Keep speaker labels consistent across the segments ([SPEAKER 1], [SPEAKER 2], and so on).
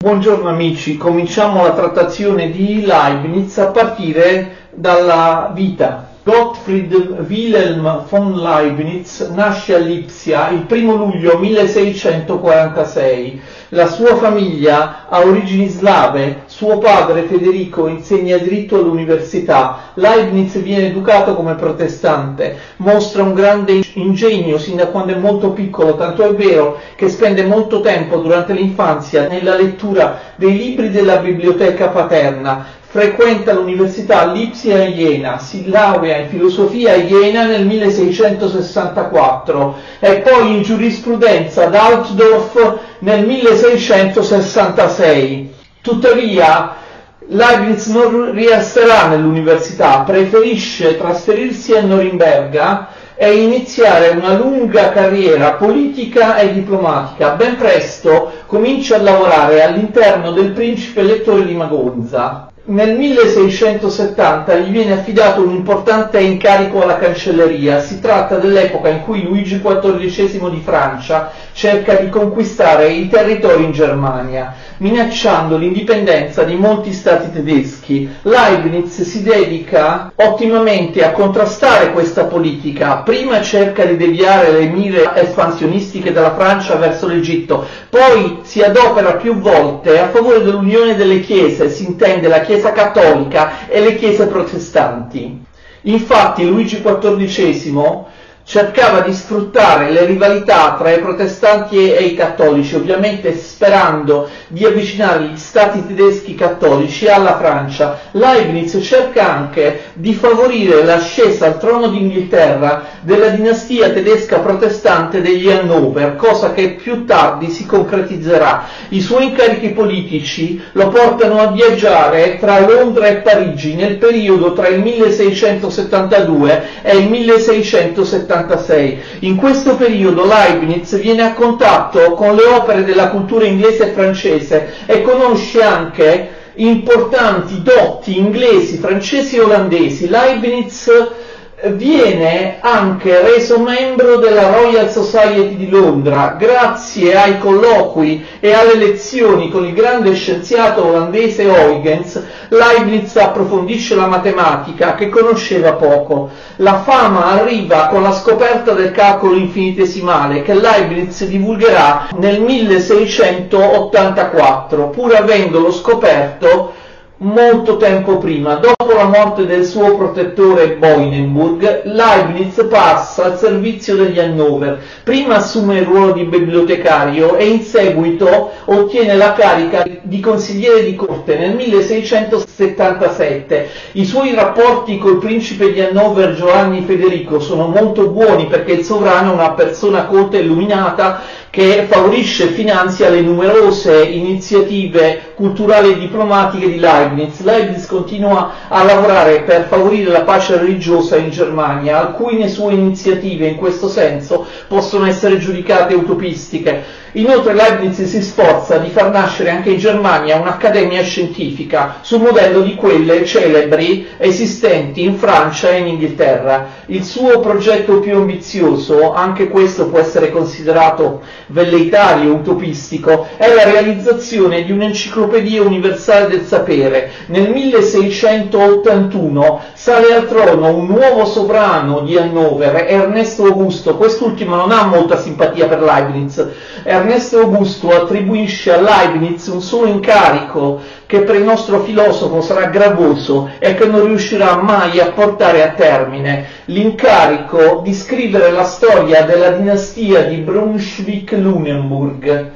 [SPEAKER 1] Buongiorno amici, cominciamo la trattazione di Leibniz a partire dalla vita. Gottfried Wilhelm von Leibniz nasce a Lipsia il 1 luglio 1646. La sua famiglia ha origini slave, suo padre Federico insegna diritto all'università, Leibniz viene educato come protestante, mostra un grande ingegno sin da quando è molto piccolo, tanto è vero che spende molto tempo durante l'infanzia nella lettura dei libri della biblioteca paterna, frequenta l'università Lipsia a Jena, si laurea in filosofia a Jena nel 1664 e poi in giurisprudenza ad Altdorf nel 1666. Tuttavia Leibniz non resterà nell'università, preferisce trasferirsi a Norimberga e iniziare una lunga carriera politica e diplomatica. Ben presto comincia a lavorare all'interno del principe elettore di Magonza nel 1670 gli viene affidato un importante incarico alla cancelleria. Si tratta dell'epoca in cui Luigi XIV di Francia cerca di conquistare i territori in Germania, minacciando l'indipendenza di molti stati tedeschi. Leibniz si dedica ottimamente a contrastare questa politica. Prima cerca di deviare le mire espansionistiche della Francia verso l'Egitto, poi si adopera più volte a favore dell'unione delle chiese, si intende la Chiesa Chiesa cattolica e le chiese protestanti. Infatti Luigi XIV cercava di sfruttare le rivalità tra i protestanti e i cattolici, ovviamente sperando di avvicinare gli stati tedeschi cattolici alla Francia. Leibniz cerca anche di favorire l'ascesa al trono d'Inghilterra della dinastia tedesca protestante degli Hannover, cosa che più tardi si concretizzerà. I suoi incarichi politici lo portano a viaggiare tra Londra e Parigi nel periodo tra il 1672 e il 1673 1986. In questo periodo Leibniz viene a contatto con le opere della cultura inglese e francese e conosce anche importanti dotti inglesi, francesi e olandesi. Leibniz viene anche reso membro della Royal Society di Londra grazie ai colloqui e alle lezioni con il grande scienziato olandese Huygens. Leibniz approfondisce la matematica che conosceva poco. La fama arriva con la scoperta del calcolo infinitesimale che Leibniz divulgherà nel 1684, pur avendolo scoperto molto tempo prima, dopo la morte del suo protettore Boinenburg, Leibniz passa al servizio degli Hannover. Prima assume il ruolo di bibliotecario e in seguito ottiene la carica di consigliere di corte nel 1677. I suoi rapporti col principe di Hannover Giovanni Federico sono molto buoni perché il sovrano è una persona colta e illuminata che favorisce e finanzia le numerose iniziative culturali e diplomatiche di Leibniz. Leibniz continua a lavorare per favorire la pace religiosa in Germania, alcune sue iniziative in questo senso possono essere giudicate utopistiche. Inoltre Leibniz si sforza di far nascere anche in Germania un'accademia scientifica sul modello di quelle celebri esistenti in Francia e in Inghilterra. Il suo progetto più ambizioso, anche questo può essere considerato velleitario, utopistico, è la realizzazione di un'enciclopedia universale del sapere. Nel 1681 sale al trono un nuovo sovrano di Hannover, Ernesto Augusto, quest'ultimo non ha molta simpatia per Leibniz, Ernesto Augusto attribuisce a Leibniz un solo incarico che per il nostro filosofo sarà gravoso e che non riuscirà mai a portare a termine, l'incarico di scrivere la storia della dinastia di Brunswick-Lunenburg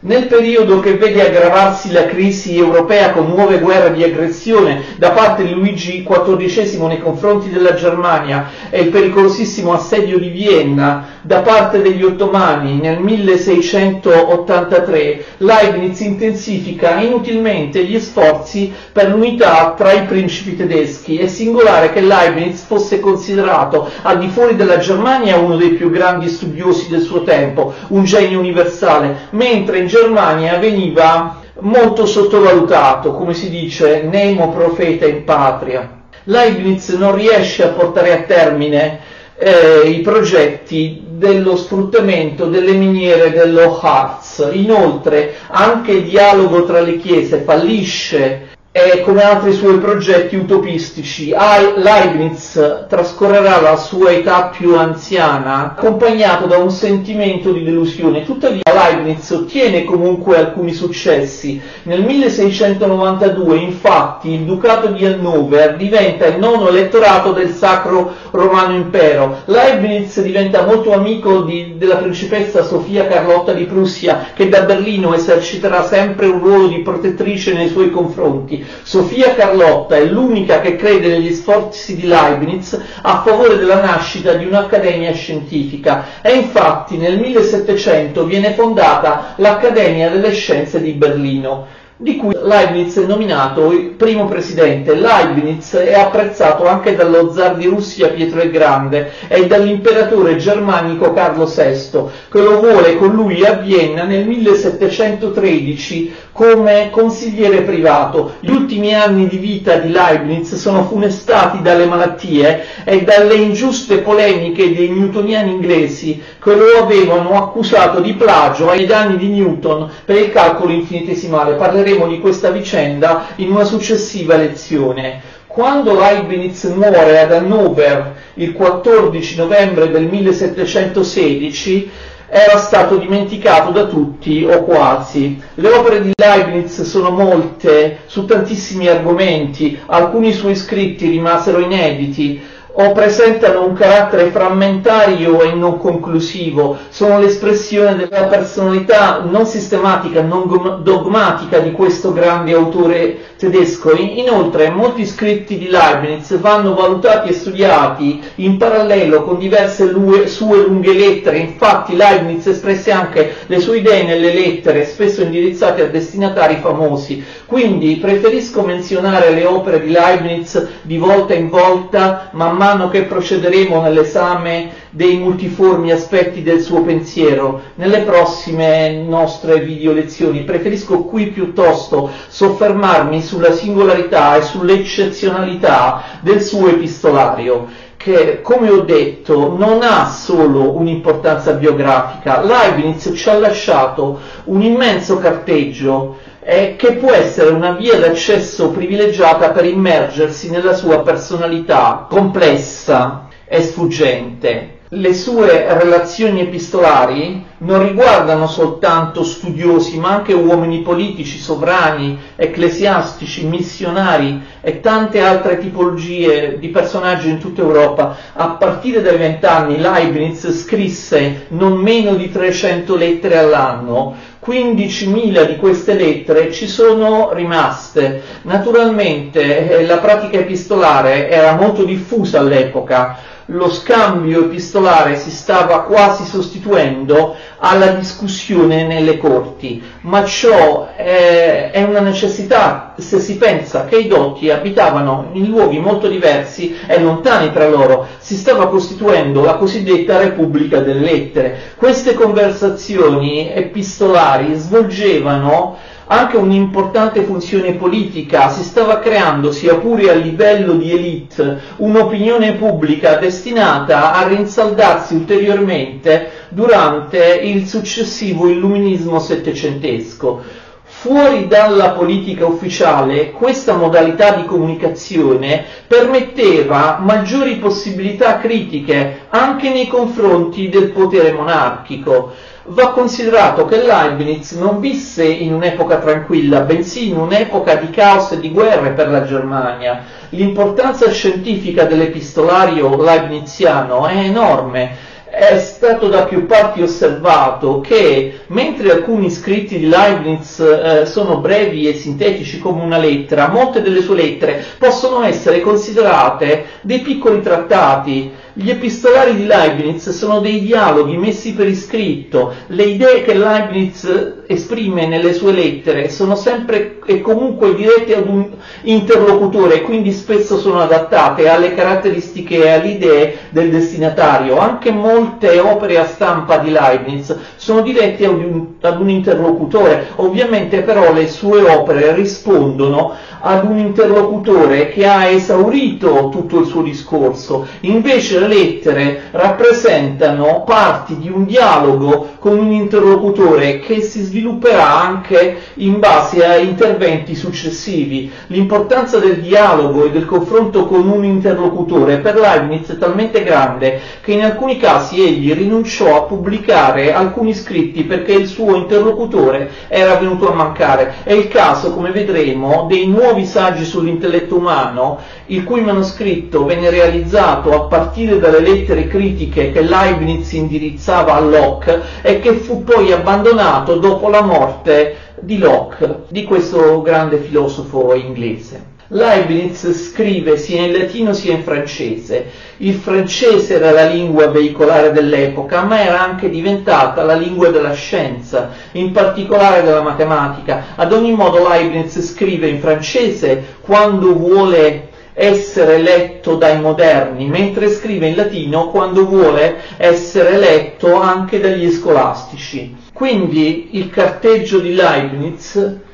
[SPEAKER 1] nel periodo che vede aggravarsi la crisi europea con nuove guerre di aggressione da parte di Luigi XIV nei confronti della Germania e il pericolosissimo assedio di Vienna da parte degli ottomani nel 1683, Leibniz intensifica inutilmente gli sforzi per l'unità tra i principi tedeschi. È singolare che Leibniz fosse considerato al di fuori della Germania uno dei più grandi studiosi del suo tempo, un genio universale, mentre Germania veniva molto sottovalutato, come si dice, nemo profeta in patria. Leibniz non riesce a portare a termine eh, i progetti dello sfruttamento delle miniere dello Harz. Inoltre anche il dialogo tra le chiese fallisce e come altri suoi progetti utopistici, Leibniz trascorrerà la sua età più anziana accompagnato da un sentimento di delusione. Tuttavia Leibniz ottiene comunque alcuni successi. Nel 1692 infatti il Ducato di Hannover diventa il nono elettorato del Sacro Romano Impero. Leibniz diventa molto amico di, della principessa Sofia Carlotta di Prussia che da Berlino eserciterà sempre un ruolo di protettrice nei suoi confronti. Sofia Carlotta è l'unica che crede negli sforzi di Leibniz a favore della nascita di un'accademia scientifica. E infatti nel 1700 viene fondata l'Accademia delle Scienze di Berlino di cui Leibniz è nominato primo presidente. Leibniz è apprezzato anche dallo zar di Russia Pietro il Grande e dall'imperatore germanico Carlo VI, che lo vuole con lui a Vienna nel 1713 come consigliere privato. Gli ultimi anni di vita di Leibniz sono funestati dalle malattie e dalle ingiuste polemiche dei newtoniani inglesi che lo avevano accusato di plagio ai danni di Newton per il calcolo infinitesimale. Parleremo di questa vicenda in una successiva lezione. Quando Leibniz muore ad Hannover il 14 novembre del 1716, era stato dimenticato da tutti o quasi. Le opere di Leibniz sono molte, su tantissimi argomenti, alcuni suoi scritti rimasero inediti, o presentano un carattere frammentario e non conclusivo, sono l'espressione della personalità non sistematica, non dogmatica di questo grande autore tedesco. Inoltre molti scritti di Leibniz vanno valutati e studiati in parallelo con diverse sue lunghe lettere, infatti Leibniz espresse anche le sue idee nelle lettere, spesso indirizzate a destinatari famosi, quindi preferisco menzionare le opere di Leibniz di volta in volta man mano che procederemo nell'esame dei multiformi aspetti del suo pensiero nelle prossime nostre video lezioni. Preferisco qui piuttosto soffermarmi sulla singolarità e sull'eccezionalità del suo epistolario che, come ho detto, non ha solo un'importanza biografica. Leibniz ci ha lasciato un immenso carteggio eh, che può essere una via d'accesso privilegiata per immergersi nella sua personalità complessa e sfuggente. Le sue relazioni epistolari non riguardano soltanto studiosi, ma anche uomini politici, sovrani, ecclesiastici, missionari e tante altre tipologie di personaggi in tutta Europa. A partire dai vent'anni Leibniz scrisse non meno di 300 lettere all'anno, 15.000 di queste lettere ci sono rimaste. Naturalmente eh, la pratica epistolare era molto diffusa all'epoca, lo scambio epistolare si stava quasi sostituendo alla discussione nelle corti, ma ciò è, è una necessità se si pensa che i dotti abitavano in luoghi molto diversi e lontani tra loro, si stava costituendo la cosiddetta Repubblica delle Lettere. Queste conversazioni epistolari svolgevano anche un'importante funzione politica, si stava creando, sia pure a livello di elite, un'opinione pubblica destinata a rinsaldarsi ulteriormente durante il successivo illuminismo settecentesco. Fuori dalla politica ufficiale, questa modalità di comunicazione permetteva maggiori possibilità critiche anche nei confronti del potere monarchico va considerato che Leibniz non visse in un'epoca tranquilla, bensì in un'epoca di caos e di guerre per la Germania. L'importanza scientifica dell'epistolario leibniziano è enorme. È stato da più parti osservato che mentre alcuni scritti di Leibniz eh, sono brevi e sintetici come una lettera, molte delle sue lettere possono essere considerate dei piccoli trattati gli epistolari di Leibniz sono dei dialoghi messi per iscritto, le idee che Leibniz esprime nelle sue lettere sono sempre e comunque dirette ad un interlocutore e quindi spesso sono adattate alle caratteristiche e alle idee del destinatario. Anche molte opere a stampa di Leibniz sono dirette ad un, ad un interlocutore. Ovviamente però le sue opere rispondono ad un interlocutore che ha esaurito tutto il suo discorso, invece le lettere rappresentano parti di un dialogo con un interlocutore che si svilupperà anche in base a interventi successivi. L'importanza del dialogo e del confronto con un interlocutore per Leibniz è talmente grande che in alcuni casi egli rinunciò a pubblicare alcuni scritti perché il suo interlocutore era venuto a mancare. È il caso, come vedremo, dei nuovi saggi sull'intelletto umano, il cui manoscritto venne realizzato a partire dalle lettere critiche che Leibniz indirizzava a Locke e che fu poi abbandonato dopo la morte di Locke, di questo grande filosofo inglese. Leibniz scrive sia in latino sia in francese. Il francese era la lingua veicolare dell'epoca, ma era anche diventata la lingua della scienza, in particolare della matematica. Ad ogni modo Leibniz scrive in francese quando vuole essere letto dai moderni, mentre scrive in latino quando vuole essere letto anche dagli scolastici. Quindi il carteggio di Leibniz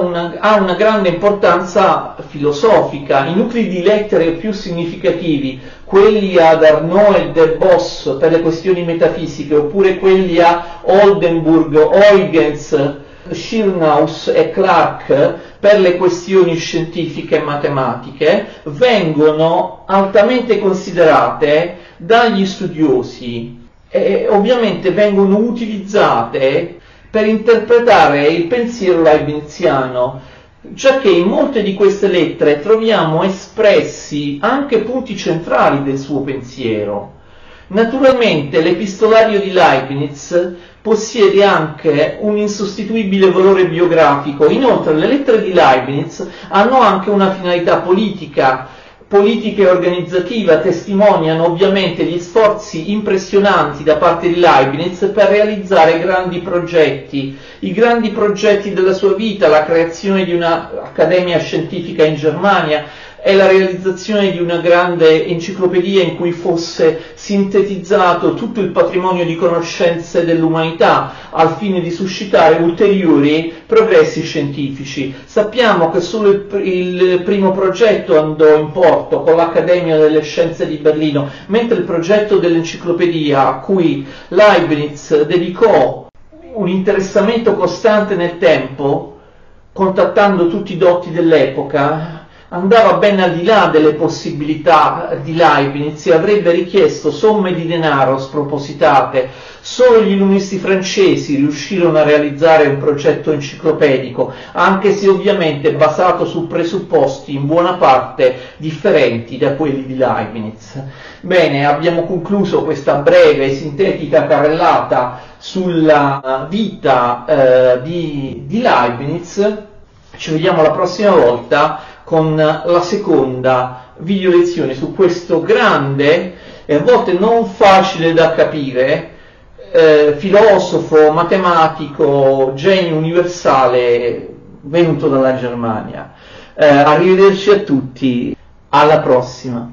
[SPEAKER 1] una, ha una grande importanza filosofica. I nuclei di lettere più significativi, quelli ad Arnaud e De Boss per le questioni metafisiche, oppure quelli a Oldenburg, Huygens, Schirnaus e Clark per le questioni scientifiche e matematiche, vengono altamente considerate dagli studiosi e ovviamente vengono utilizzate per interpretare il pensiero leibniziano, già che in molte di queste lettere troviamo espressi anche punti centrali del suo pensiero. Naturalmente l'epistolario di Leibniz possiede anche un insostituibile valore biografico, inoltre le lettere di Leibniz hanno anche una finalità politica, politica e organizzativa testimoniano ovviamente gli sforzi impressionanti da parte di Leibniz per realizzare grandi progetti, i grandi progetti della sua vita, la creazione di un'accademia scientifica in Germania, è la realizzazione di una grande enciclopedia in cui fosse sintetizzato tutto il patrimonio di conoscenze dell'umanità al fine di suscitare ulteriori progressi scientifici. Sappiamo che solo il, il primo progetto andò in porto con l'Accademia delle Scienze di Berlino, mentre il progetto dell'enciclopedia a cui Leibniz dedicò un interessamento costante nel tempo, contattando tutti i dotti dell'epoca, andava ben al di là delle possibilità di Leibniz e avrebbe richiesto somme di denaro spropositate. Solo gli illuministi francesi riuscirono a realizzare un progetto enciclopedico, anche se ovviamente basato su presupposti in buona parte differenti da quelli di Leibniz. Bene, abbiamo concluso questa breve e sintetica carrellata sulla vita eh, di, di Leibniz. Ci vediamo la prossima volta con la seconda video lezione su questo grande e a volte non facile da capire eh, filosofo, matematico, genio universale venuto dalla Germania. Eh, arrivederci a tutti, alla prossima.